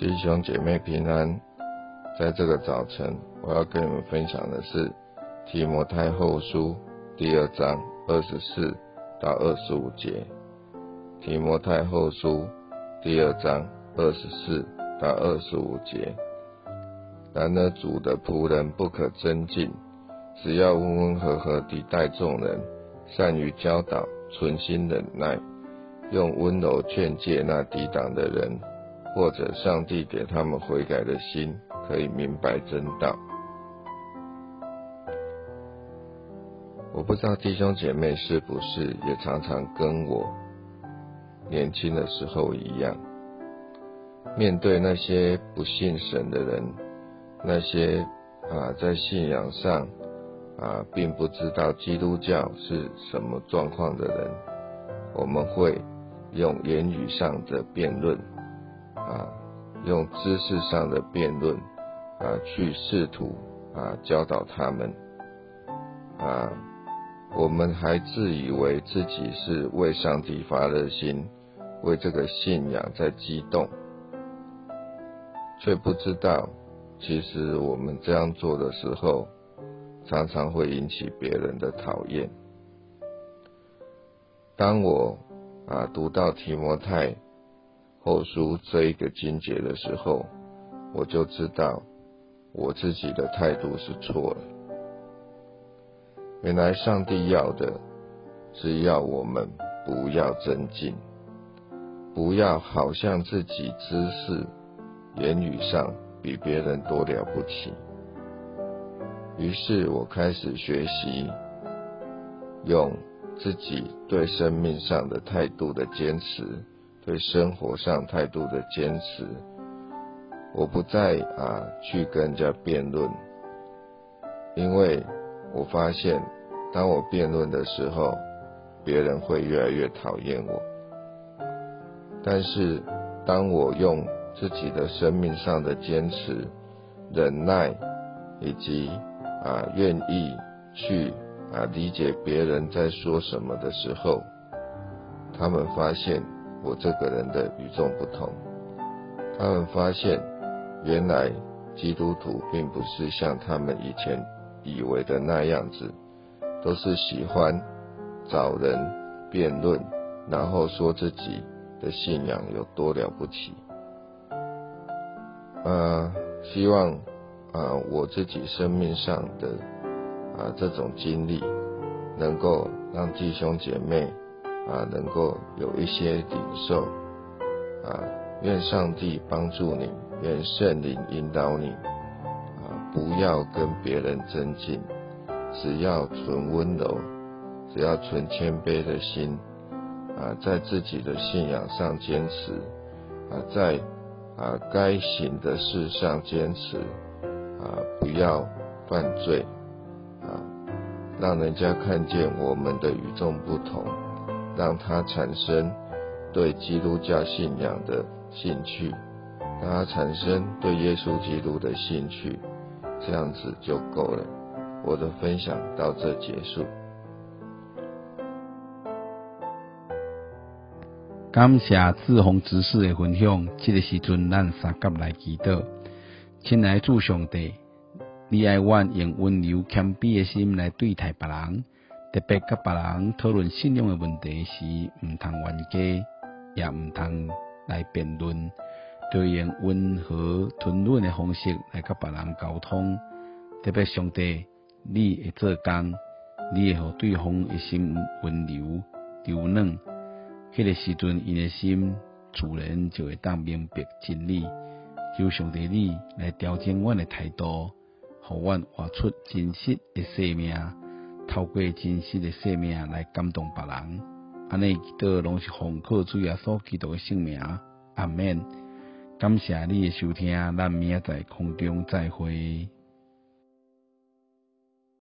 弟兄姐妹平安，在这个早晨，我要跟你们分享的是提摩太后书第二章二十四到二十五节。提摩太后书第二章二十四到二十五节。然而主的仆人不可增进，只要温温和和地待众人，善于教导，存心忍耐，用温柔劝诫那抵挡的人。或者上帝给他们悔改的心，可以明白真道。我不知道弟兄姐妹是不是也常常跟我年轻的时候一样，面对那些不信神的人，那些啊在信仰上啊并不知道基督教是什么状况的人，我们会用言语上的辩论。用知识上的辩论啊，去试图啊教导他们啊，我们还自以为自己是为上帝发热心，为这个信仰在激动，却不知道，其实我们这样做的时候，常常会引起别人的讨厌。当我啊读到提摩太。后书这一个经节的时候，我就知道我自己的态度是错了。原来上帝要的是要我们不要增进，不要好像自己知识、言语上比别人多了不起。于是我开始学习用自己对生命上的态度的坚持。对生活上态度的坚持，我不再啊去跟人家辩论，因为我发现，当我辩论的时候，别人会越来越讨厌我。但是，当我用自己的生命上的坚持、忍耐，以及啊愿意去啊理解别人在说什么的时候，他们发现。我这个人的与众不同，他们发现原来基督徒并不是像他们以前以为的那样子，都是喜欢找人辩论，然后说自己的信仰有多了不起。呃，希望啊我自己生命上的啊这种经历，能够让弟兄姐妹。啊，能够有一些领受啊，愿上帝帮助你，愿圣灵引导你啊，不要跟别人争竞，只要存温柔，只要存谦卑的心啊，在自己的信仰上坚持啊，在啊该行的事上坚持啊，不要犯罪啊，让人家看见我们的与众不同。让他产生对基督教信仰的兴趣，让他产生对耶稣基督的兴趣，这样子就够了。我的分享到这结束。感谢志宏执事的分享，这个时阵咱三甲来祈祷，亲爱主上帝，你爱阮用温柔谦卑的心来对待别人。特别甲别人讨论信仰诶问题时，毋通冤家，也毋通来辩论，要用温和吞忍的方式来甲别人沟通。特别上帝，你会做工，你会互对方诶心温柔柔软，迄个时阵，因诶心自然就会当明白真理。求上帝你来调整阮诶态度，互阮活出真实诶生命。透过真实诶生命来感动别人，安尼都拢是奉靠主耶稣基督的性命。阿免。感谢你诶收听，咱明仔载空中再会。